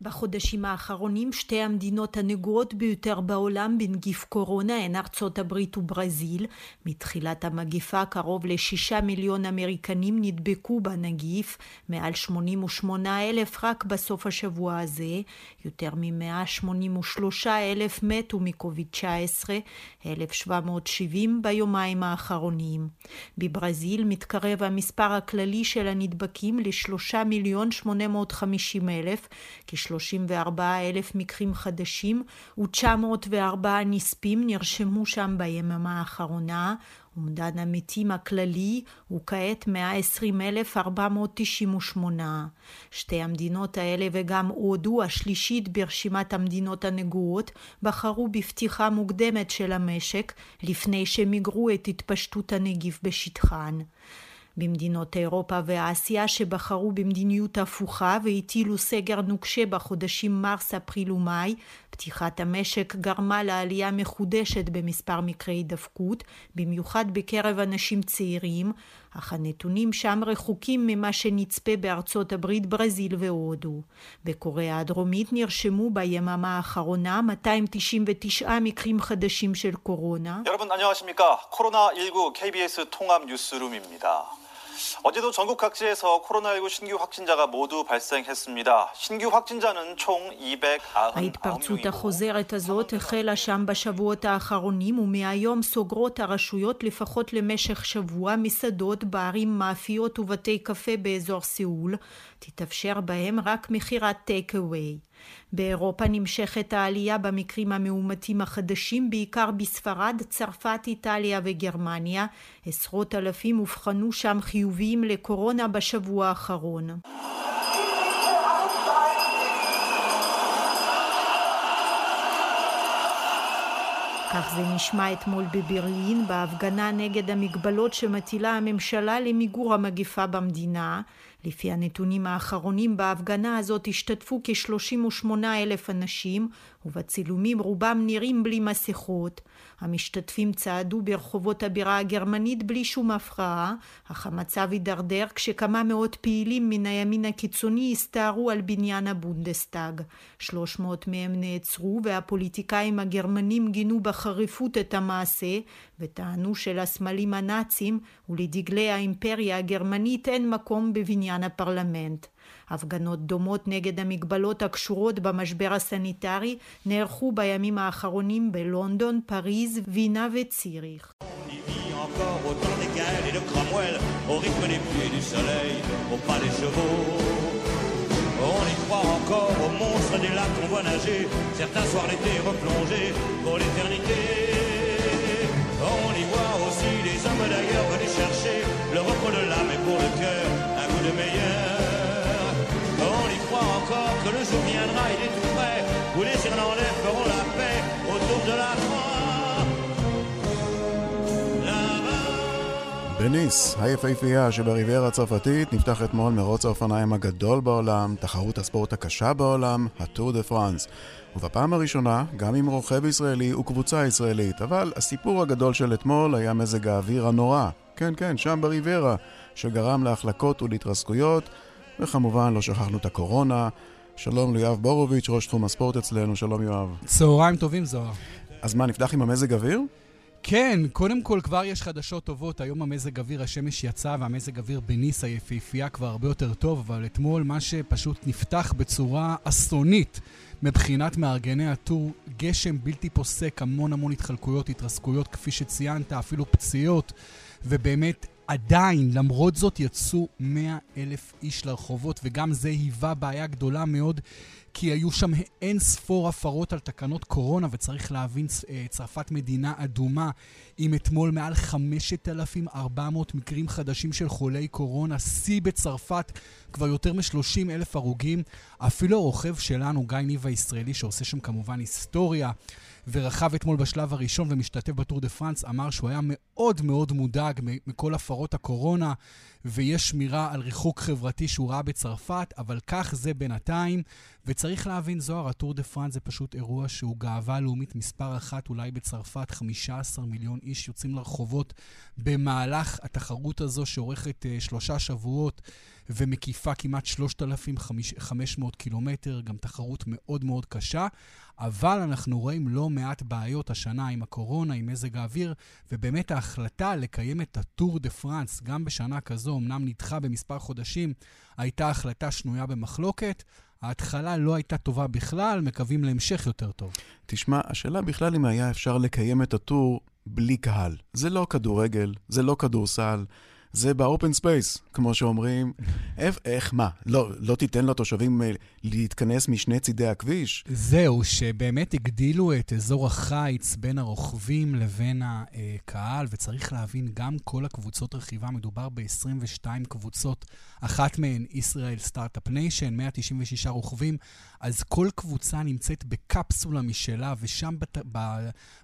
[SPEAKER 6] בחודשים האחרונים שתי המדינות הנגועות ביותר בעולם בנגיף קורונה הן ארצות הברית וברזיל. מתחילת המגפה קרוב לשישה מיליון אמריקנים נדבקו בנגיף, מעל 88 אלף רק בסוף השבוע הזה, יותר מ-183 אלף מתו מקוביד 19, 1,770 ביומיים האחרונים. בברזיל מתקרב המספר הכללי של הנדבקים לשלושה מיליון 850 אלף, 34 אלף מקרים חדשים ו-904 נספים נרשמו שם ביממה האחרונה, אומדן המתים הכללי הוא כעת 120,498. שתי המדינות האלה וגם הודו, השלישית ברשימת המדינות הנגועות, בחרו בפתיחה מוקדמת של המשק לפני שמיגרו את התפשטות הנגיף בשטחן. במדינות אירופה ואסיה שבחרו במדיניות הפוכה והטילו סגר נוקשה בחודשים מרס, אפריל ומאי, פתיחת המשק גרמה לעלייה מחודשת במספר מקרי הידבקות, במיוחד בקרב אנשים צעירים, אך הנתונים שם רחוקים ממה שנצפה בארצות הברית, ברזיל והודו. בקוריאה הדרומית נרשמו ביממה האחרונה 299 מקרים חדשים של קורונה.
[SPEAKER 7] 여러분 안녕하십니까? 코로나19 KBS 통합 뉴스룸입니다. 어제도 전국 각지에서 코로나19 신규 확진자가 모두 발생했습니다. 신규 확진자는 총 299명이고
[SPEAKER 6] ההתפרצות החוזרת הזאת החלה שם בשבועות האחרונים ומהיום סוגרות הרשויות לפחות למשך שבוע מסעדות, בערים, מאפיות ובתי קפה באזור סאול. תתאפשר בהם רק מכירת טייק אווי. באירופה נמשכת העלייה במקרים המאומתים החדשים, בעיקר בספרד, צרפת, איטליה וגרמניה. עשרות אלפים אובחנו שם חיוביים לקורונה בשבוע האחרון. כך זה נשמע אתמול בברלין בהפגנה נגד המגבלות שמטילה הממשלה למיגור המגפה במדינה. לפי הנתונים האחרונים בהפגנה הזאת השתתפו כ-38 אלף אנשים ובצילומים רובם נראים בלי מסכות. המשתתפים צעדו ברחובות הבירה הגרמנית בלי שום הפרעה, אך המצב הידרדר כשכמה מאות פעילים מן הימין הקיצוני הסתערו על בניין הבונדסטאג. 300 מהם נעצרו והפוליטיקאים הגרמנים גינו בחריפות את המעשה וטענו שלסמלים הנאצים ולדגלי האימפריה הגרמנית אין מקום בבניין הפרלמנט. הפגנות דומות נגד המגבלות הקשורות במשבר הסניטרי נערכו בימים האחרונים בלונדון, פריז, וינה וציריך. On y croit encore aux monstres des lacs qu'on voit nager, certains soirs l'été replongés pour l'éternité. On y voit aussi les hommes d'ailleurs venus chercher le repos de l'âme et pour le cœur un goût de meilleur. encore que le jour viendra, il est
[SPEAKER 1] בניס, היפהפייה שבריביירה הצרפתית, נפתח אתמול מרוץ האופניים הגדול בעולם, תחרות הספורט הקשה בעולם, הטור דה פרנס. ובפעם הראשונה, גם עם רוכב ישראלי וקבוצה ישראלית, אבל הסיפור הגדול של אתמול היה מזג האוויר הנורא. כן, כן, שם בריביירה, שגרם להחלקות ולהתרסקויות, וכמובן לא שכחנו את הקורונה. שלום ליואב בורוביץ', ראש תחום הספורט אצלנו, שלום יואב.
[SPEAKER 8] צהריים טובים, זוהר.
[SPEAKER 1] אז מה, נפתח עם המזג אוויר?
[SPEAKER 8] כן, קודם כל כבר יש חדשות טובות. היום המזג אוויר, השמש יצא והמזג אוויר בניס היפהפייה כבר הרבה יותר טוב, אבל אתמול מה שפשוט נפתח בצורה אסונית מבחינת מארגני הטור, גשם בלתי פוסק, המון המון התחלקויות, התרסקויות, כפי שציינת, אפילו פציעות, ובאמת עדיין, למרות זאת, יצאו 100 אלף איש לרחובות, וגם זה היווה בעיה גדולה מאוד, כי היו שם אין ספור הפרות על תקנות קורונה, וצריך להבין, אה, צרפת מדינה אדומה, עם אתמול מעל 5,400 מקרים חדשים של חולי קורונה, שיא בצרפת, כבר יותר מ-30 אלף הרוגים. אפילו הרוכב שלנו, גיא ניב הישראלי, שעושה שם כמובן היסטוריה, ורכב אתמול בשלב הראשון ומשתתף בטור דה פרנס, אמר שהוא היה מאוד מאוד מודאג מכל הפרות הקורונה, ויש שמירה על ריחוק חברתי שהוא ראה בצרפת, אבל כך זה בינתיים. וצריך להבין, זוהר, הטור דה פרנס זה פשוט אירוע שהוא גאווה לאומית מספר אחת אולי בצרפת, 15 מיליון איש יוצאים לרחובות במהלך התחרות הזו שעורכת uh, שלושה שבועות. ומקיפה כמעט 3,500 קילומטר, גם תחרות מאוד מאוד קשה, אבל אנחנו רואים לא מעט בעיות השנה עם הקורונה, עם מזג האוויר, ובאמת ההחלטה לקיים את הטור דה פרנס, גם בשנה כזו, אמנם נדחה במספר חודשים, הייתה החלטה שנויה במחלוקת. ההתחלה לא הייתה טובה בכלל, מקווים להמשך יותר טוב.
[SPEAKER 1] תשמע, השאלה בכלל אם היה אפשר לקיים את הטור בלי קהל. זה לא כדורגל, זה לא כדורסל. זה ב open space, כמו שאומרים. איך, איך, מה, לא, לא תיתן לתושבים אה, להתכנס משני צידי הכביש?
[SPEAKER 8] זהו, שבאמת הגדילו את אזור החיץ בין הרוכבים לבין הקהל, וצריך להבין, גם כל הקבוצות רכיבה, מדובר ב-22 קבוצות, אחת מהן ישראל סטארט-אפ ניישן, 196 רוכבים, אז כל קבוצה נמצאת בקפסולה משלה, ושם בת,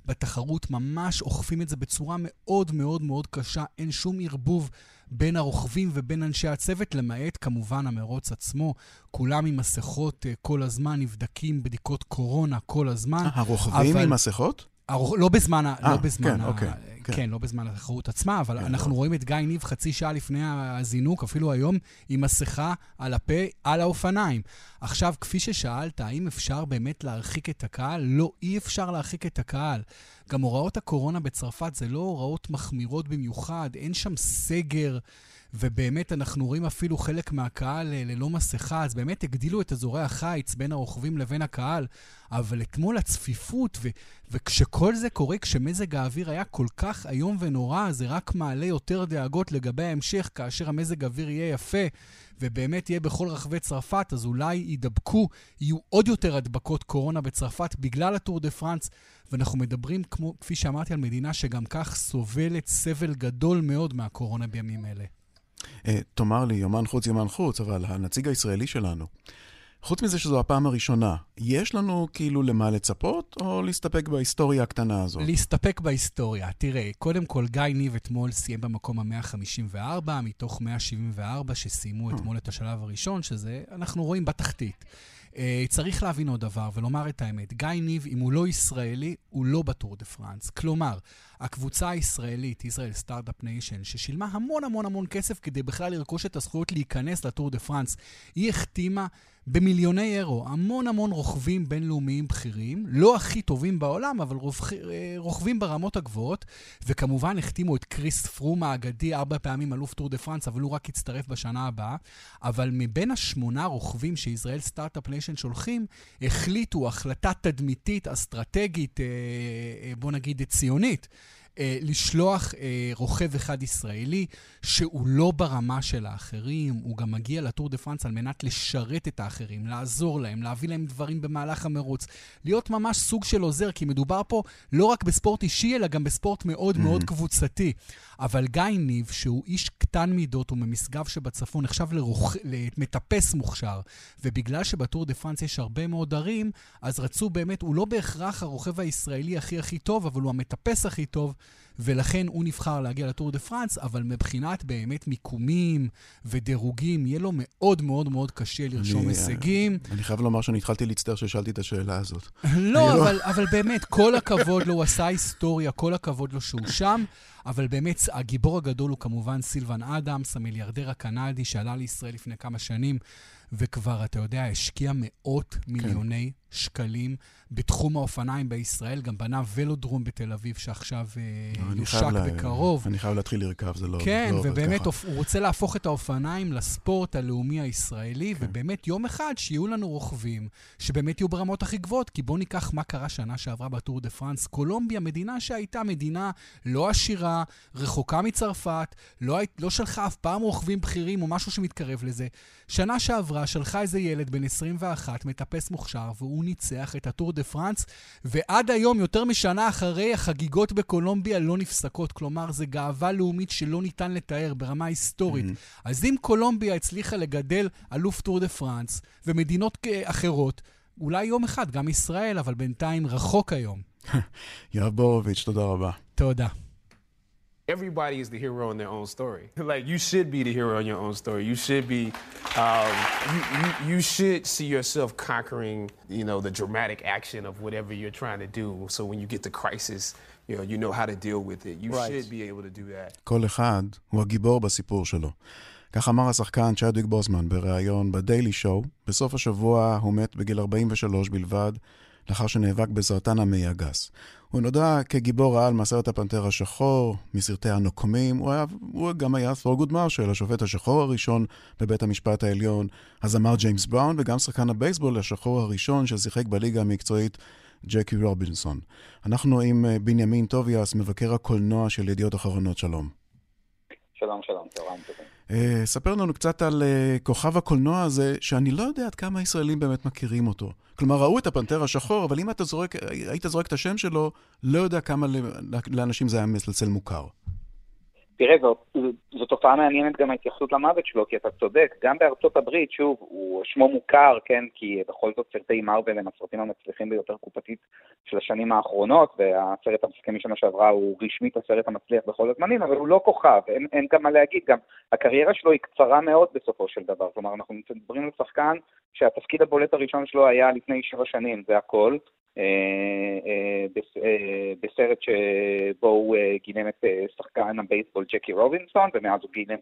[SPEAKER 8] בתחרות ממש אוכפים את זה בצורה מאוד מאוד מאוד קשה, אין שום ערבוב. בין הרוכבים ובין אנשי הצוות, למעט כמובן המרוץ עצמו. כולם עם מסכות uh, כל הזמן, נבדקים בדיקות קורונה כל הזמן.
[SPEAKER 1] הרוכבים אבל... עם מסכות?
[SPEAKER 8] לא בזמן, 아, לא
[SPEAKER 1] אה,
[SPEAKER 8] בזמן,
[SPEAKER 1] כן,
[SPEAKER 8] ה...
[SPEAKER 1] אוקיי,
[SPEAKER 8] כן. כן, לא בזמן התחרות עצמה, אבל כן, אנחנו לא. רואים את גיא ניב חצי שעה לפני הזינוק, אפילו היום, עם מסכה על הפה, על האופניים. עכשיו, כפי ששאלת, האם אפשר באמת להרחיק את הקהל? לא, אי אפשר להרחיק את הקהל. גם הוראות הקורונה בצרפת זה לא הוראות מחמירות במיוחד, אין שם סגר. ובאמת אנחנו רואים אפילו חלק מהקהל אה, ללא מסכה, אז באמת הגדילו את אזורי החיץ בין הרוכבים לבין הקהל, אבל אתמול הצפיפות, ו- וכשכל זה קורה, כשמזג האוויר היה כל כך איום ונורא, זה רק מעלה יותר דאגות לגבי ההמשך, כאשר המזג האוויר יהיה יפה, ובאמת יהיה בכל רחבי צרפת, אז אולי יידבקו, יהיו עוד יותר הדבקות קורונה בצרפת בגלל הטור דה פרנס, ואנחנו מדברים, כמו, כפי שאמרתי, על מדינה שגם כך סובלת סבל גדול מאוד מהקורונה בימים אלה.
[SPEAKER 1] אה, תאמר לי, יומן חוץ יומן חוץ, אבל הנציג הישראלי שלנו, חוץ מזה שזו הפעם הראשונה, יש לנו כאילו למה לצפות, או להסתפק בהיסטוריה הקטנה הזאת?
[SPEAKER 8] להסתפק בהיסטוריה. תראה, קודם כל, גיא ניב אתמול סיים במקום ה-154, מתוך 174 שסיימו אתמול את השלב הראשון, שזה, אנחנו רואים בתחתית. אה, צריך להבין עוד דבר ולומר את האמת. גיא ניב, אם הוא לא ישראלי, הוא לא בטור דה פרנס. כלומר, הקבוצה הישראלית, ישראל סטארט-אפ ניישן, ששילמה המון המון המון כסף כדי בכלל לרכוש את הזכויות להיכנס לטור דה פרנס, היא החתימה במיליוני אירו, המון המון רוכבים בינלאומיים בכירים, לא הכי טובים בעולם, אבל רוכ... אה, רוכבים ברמות הגבוהות, וכמובן החתימו את קריס פרום האגדי, ארבע פעמים אלוף טור דה פרנס, אבל הוא רק יצטרף בשנה הבאה. אבל מבין השמונה רוכבים שישראל סטארט-אפ ניישן שולחים, החליטו החלטה תדמיתית, אסטרטגית, אה, אה, בוא נגיד ציונית, אה, לשלוח אה, רוכב אחד ישראלי שהוא לא ברמה של האחרים, הוא גם מגיע לטור דה פרנס על מנת לשרת את האחרים, לעזור להם, להביא להם דברים במהלך המרוץ, להיות ממש סוג של עוזר, כי מדובר פה לא רק בספורט אישי, אלא גם בספורט מאוד mm-hmm. מאוד קבוצתי. אבל גיא ניב, שהוא איש קטן מידות וממשגב שבצפון, נחשב לרוכ... למטפס מוכשר, ובגלל שבטור דה פרנס יש הרבה מאוד ערים, אז רצו באמת, הוא לא בהכרח הרוכב הישראלי הכי הכי טוב, אבל הוא המטפס הכי טוב. ולכן הוא נבחר להגיע לטור דה פרנס, אבל מבחינת באמת מיקומים ודירוגים, יהיה לו מאוד מאוד מאוד קשה לרשום
[SPEAKER 1] אני,
[SPEAKER 8] הישגים.
[SPEAKER 1] אני חייב לומר שאני התחלתי להצטער ששאלתי את השאלה הזאת.
[SPEAKER 8] לא, אבל, אבל באמת, כל הכבוד לו, הוא עשה היסטוריה, כל הכבוד לו שהוא שם. אבל באמת, הגיבור הגדול הוא כמובן סילבן אדמס, המיליארדר הקנדי שעלה לישראל לפני כמה שנים, וכבר, אתה יודע, השקיע מאות כן. מיליוני שקלים בתחום האופניים בישראל, גם בנה ולודרום בתל אביב, שעכשיו אה, יושק בקרוב.
[SPEAKER 1] אני חייב להתחיל לרכב, זה לא,
[SPEAKER 8] כן,
[SPEAKER 1] לא עובד
[SPEAKER 8] ככה. ובאמת, הוא רוצה להפוך את האופניים לספורט הלאומי הישראלי, כן. ובאמת יום אחד שיהיו לנו רוכבים, שבאמת יהיו ברמות הכי גבוהות, כי בואו ניקח מה קרה שנה שעברה בטור דה פרנס. קולומביה, מדינה שהייתה מדינה לא עשירה, רחוקה מצרפת, לא, לא שלחה אף פעם רוכבים בכירים או משהו שמתקרב לזה. שנה שעברה שלחה איזה ילד בן 21, מטפס מוכשר, והוא ניצח את הטור דה פרנס, ועד היום, יותר משנה אחרי, החגיגות בקולומביה לא נפסקות. כלומר, זו גאווה לאומית שלא ניתן לתאר ברמה היסטורית. Mm-hmm. אז אם קולומביה הצליחה לגדל אלוף טור דה פרנס, ומדינות אחרות, אולי יום אחד, גם ישראל, אבל בינתיים רחוק היום.
[SPEAKER 1] יואב בורוביץ', תודה רבה.
[SPEAKER 8] תודה.
[SPEAKER 9] everybody is the hero in their own story. like you should be the hero in your own story. You should be, um, you, you, you, should see yourself conquering, you know, the dramatic action of whatever you're trying to do. So when you get to crisis, you know, you know how to deal with it. You right. should be able to do that.
[SPEAKER 1] כל אחד הוא הגיבור בסיפור שלו. כך אמר השחקן צ'אדוויק בוזמן בריאיון בדיילי שואו. בסוף השבוע הוא מת בגיל 43 בלבד, לאחר שנאבק בסרטן המעי הגס. הוא נודע כגיבור העל מהסרט הפנתר השחור, מסרטי הנוקמים. הוא, היה, הוא גם היה פורגוד מרשל, השופט השחור הראשון בבית המשפט העליון, הזמר ג'יימס בראון, וגם שחקן הבייסבול השחור הראשון ששיחק בליגה המקצועית, ג'קי רובינסון. אנחנו עם אה, בנימין טוביאס, מבקר הקולנוע של ידיעות אחרונות. שלום.
[SPEAKER 10] שלום, שלום, צהריים טובים.
[SPEAKER 1] Uh, ספר לנו קצת על uh, כוכב הקולנוע הזה, שאני לא יודע עד כמה ישראלים באמת מכירים אותו. כלומר, ראו את הפנתר השחור, אבל אם אתה זורק, היית זורק את השם שלו, לא יודע כמה לאנשים זה היה מצלצל מוכר.
[SPEAKER 10] תראה, זאת, זו תופעה מעניינת גם ההתייחסות למוות שלו, כי אתה צודק, גם בארצות הברית, שוב, הוא שמו מוכר, כן, כי בכל זאת סרטי מארוול הם הסרטים המצליחים ביותר קופתית של השנים האחרונות, והסרט המסכם משנה שעברה הוא רשמית הסרט המצליח בכל הזמנים, אבל הוא לא כוכב, אין, אין גם מה להגיד, גם הקריירה שלו היא קצרה מאוד בסופו של דבר, כלומר, אנחנו מדברים על שחקן שהתפקיד הבולט הראשון שלו היה לפני שבע שנים, זה הכל, בסרט שבו הוא גילם את שחקן הבייסבול ג'קי רובינסון, ומאז הוא גילם,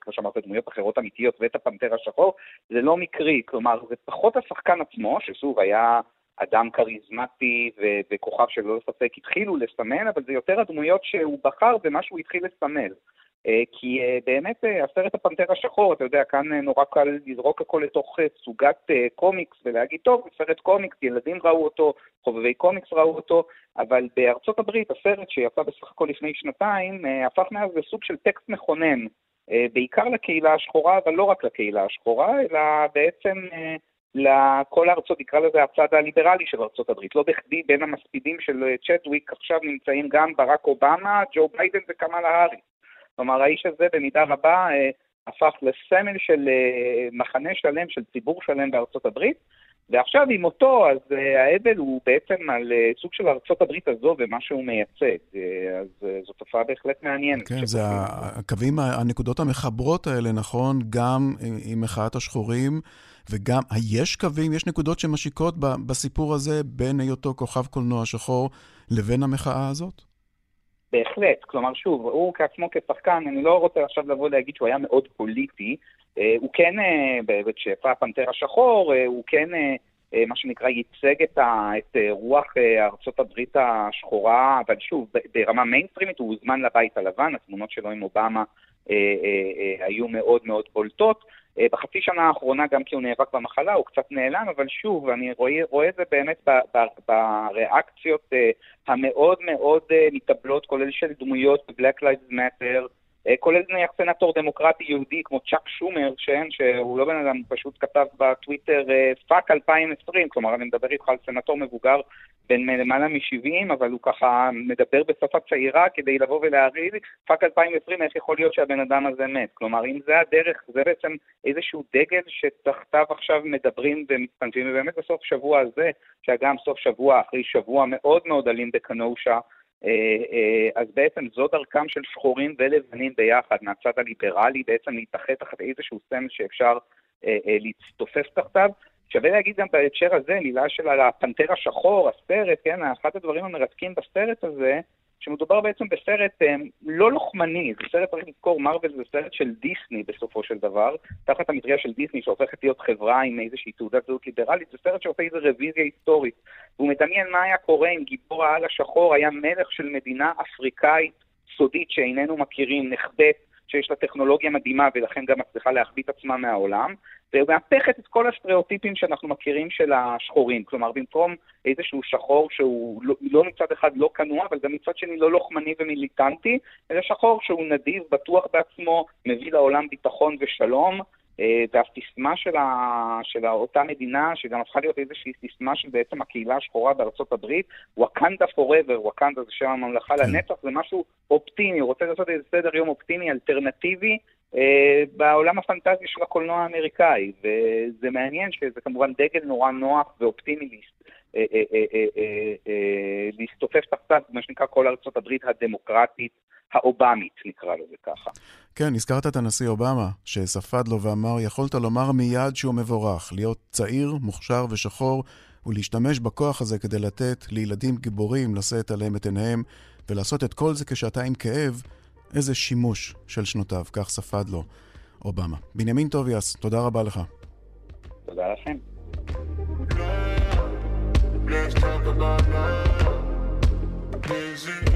[SPEAKER 10] כמו שאמרת, דמויות אחרות אמיתיות ואת הפנתר השחור, זה לא מקרי, כלומר, זה פחות השחקן עצמו, ששוב, היה אדם כריזמטי וכוכב שללא ספק התחילו לסמן, אבל זה יותר הדמויות שהוא בחר ומה שהוא התחיל לסמל. אה, כי אה, באמת אה, הסרט הפנתר השחור, אתה יודע, כאן נורא קל לזרוק הכל לתוך סוגת קומיקס ולהגיד, טוב, סרט קומיקס, ילדים ראו אותו, חובבי קומיקס ראו אותו, אבל בארצות הברית הסרט שיצא בסך הכל לפני שנתיים, הפך מאז לסוג של טקסט מכונן, בעיקר לקהילה השחורה, אבל לא רק לקהילה השחורה, אלא בעצם... לכל הארצות, נקרא לזה הצד הליברלי של ארצות הברית. לא בכדי בין המספידים של צ'טוויק עכשיו נמצאים גם ברק אובמה, ג'ו ביידן וקמאלה האריס. כלומר, האיש הזה במידה רבה אה, הפך לסמל של אה, מחנה שלם, של ציבור שלם בארצות הברית, ועכשיו עם מותו, אז אה, האבל הוא בעצם על סוג של ארצות הברית הזו ומה שהוא מייצג. אז זו תופעה בהחלט מעניינת.
[SPEAKER 1] כן, זה הקווים, הנקודות המחברות האלה, נכון? גם עם מחאת השחורים. וגם, יש קווים, יש נקודות שמשיקות בסיפור הזה בין היותו כוכב קולנוע שחור לבין המחאה הזאת?
[SPEAKER 10] בהחלט, כלומר שוב, הוא כעצמו כשחקן, אני לא רוצה עכשיו לבוא להגיד שהוא היה מאוד פוליטי, אה, הוא כן, אה, כשיצא הפנתר השחור, אה, הוא כן, מה שנקרא, ייצג את, ה, את רוח ארצות הברית השחורה, אבל שוב, ברמה מיינסטרימית הוא הוזמן לבית הלבן, התמונות שלו עם אובמה היו מאוד מאוד בולטות. אה, בחצי שנה האחרונה, גם כי הוא נאבק במחלה, הוא קצת נעלם, אבל שוב, אני רואה, רואה את זה באמת בריאקציות אה, המאוד מאוד אה, מתאבלות, כולל של דמויות ב-Black Lives Matter, כולל נניח סנטור דמוקרטי יהודי כמו צ'אק שומר, שאין, שהוא לא בן אדם, הוא פשוט כתב בטוויטר fuck אה, 2020, כלומר אני מדבר איתך על סנטור מבוגר בן למעלה מ-70, אבל הוא ככה מדבר בשפה צעירה כדי לבוא ולהרעיד, fuck 2020, איך יכול להיות שהבן אדם הזה מת? כלומר, אם זה הדרך, זה בעצם איזשהו דגל שתחתיו עכשיו מדברים ומתכנסים, ובאמת בסוף שבוע הזה, שגם סוף שבוע אחרי שבוע מאוד מאוד אלים בקנושה, אז בעצם זו דרכם של שחורים ולבנים ביחד, מהצד הליברלי, בעצם להתאחד תחת איזשהו סמל שאפשר להצטופף תחתיו. שווה להגיד גם בהקשר הזה, מילה של הפנתר השחור, הסרט, כן, אחד הדברים המרתקים בסרט הזה, שמדובר בעצם בסרט אה, לא לוחמני, זה סרט, צריך לזכור, מרוויל זה סרט של דיסני בסופו של דבר, תחת המטריה של דיסני שהופכת להיות חברה עם איזושהי תעודת זהות ליברלית, זה סרט שעושה איזו רוויזיה היסטורית. והוא מדמיין מה היה קורה אם גיבור העל השחור היה מלך של מדינה אפריקאית סודית שאיננו מכירים, נחבאת, שיש לה טכנולוגיה מדהימה ולכן גם מצליחה להחביא את עצמה מהעולם, ומהפכת את כל הסטריאוטיפים שאנחנו מכירים של השחורים. כלומר, במקום איזשהו שחור שהוא לא, לא מצד אחד לא כנוע, אבל גם מצד שני לא לוחמני ומיליטנטי, אלא שחור שהוא נדיב, בטוח בעצמו, מביא לעולם ביטחון ושלום. אה, והסיסמה של, ה, של אותה מדינה, שגם הפכה להיות איזושהי סיסמה של בעצם הקהילה השחורה בארצות הברית, וואקנדה פוראבר, וואקנדה זה שם הממלכה כן. לנצח, זה משהו אופטימי, הוא רוצה לעשות איזה סדר יום אופטימי, אלטרנטיבי, אה, בעולם הפנטזי של הקולנוע האמריקאי, וזה מעניין שזה כמובן דגל נורא נוח ואופטימי אה, להסתופף תחתיו, מה שנקרא כל ארצות הברית הדמוקרטית האובמית, נקרא לזה ככה.
[SPEAKER 1] כן, הזכרת את הנשיא אובמה, שספד לו ואמר, יכולת לומר מיד שהוא מבורך, להיות צעיר, מוכשר ושחור, ולהשתמש בכוח הזה כדי לתת לילדים גיבורים לשאת עליהם את עיניהם, ולעשות את כל זה כשאתה עם כאב, איזה שימוש של שנותיו, כך ספד לו אובמה. בנימין טוביאס, תודה רבה לך.
[SPEAKER 10] תודה לכם.
[SPEAKER 11] Let's talk about love. Is it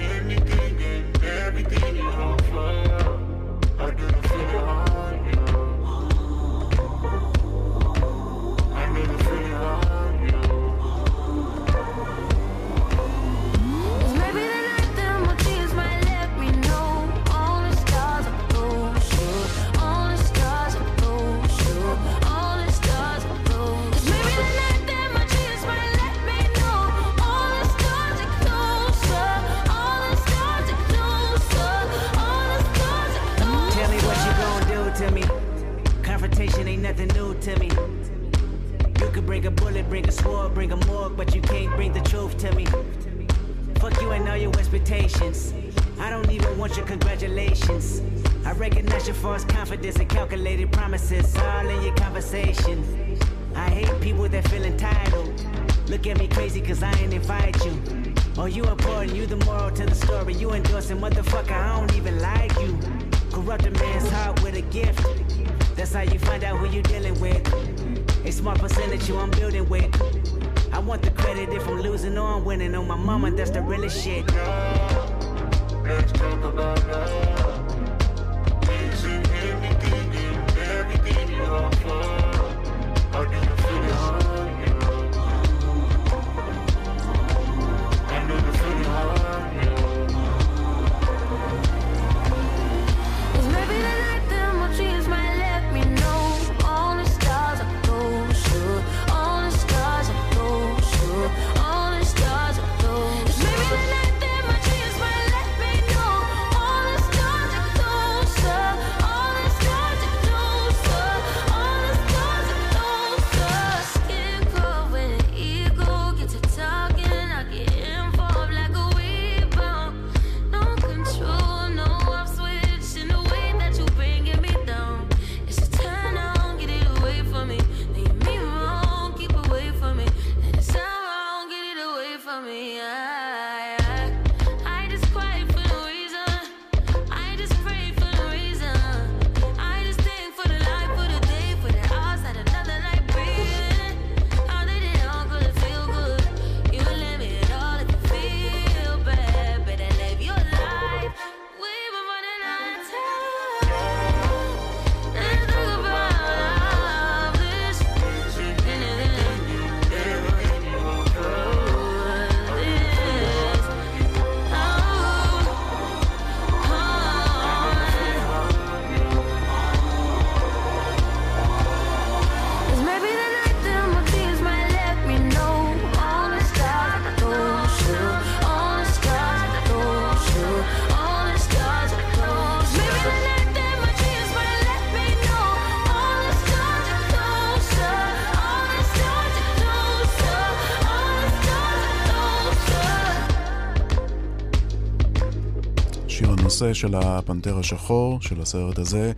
[SPEAKER 1] הנושא של הפנתר השחור, של הסרט הזה.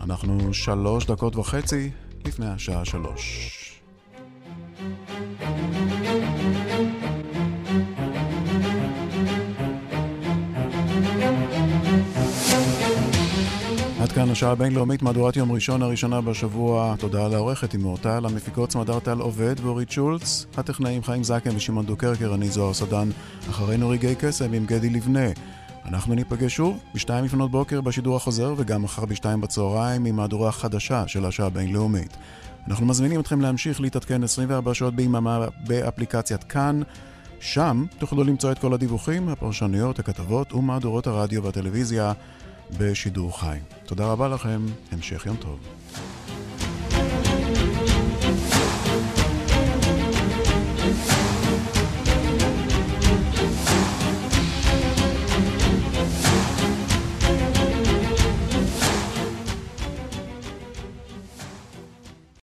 [SPEAKER 1] אנחנו שלוש דקות וחצי לפני השעה שלוש. עד כאן השעה הבינלאומית, מהדורת יום ראשון הראשונה בשבוע. תודה לעורכת עם אורטל, המפיקות סמדר טל עובד ואורית שולץ, הטכנאים חיים זקן ושמעון דוקרקר, אני זוהר סדן, אחרינו רגעי קסם עם גדי לבנה. אנחנו ניפגש שוב בשתיים לפנות בוקר בשידור החוזר וגם מחר בשתיים בצהריים עם מהדורה חדשה של השעה הבינלאומית. אנחנו מזמינים אתכם להמשיך להתעדכן 24 שעות ביממה באפליקציית כאן. שם תוכלו למצוא את כל הדיווחים, הפרשנויות, הכתבות ומהדורות הרדיו והטלוויזיה בשידור חי. תודה רבה לכם, המשך יום טוב.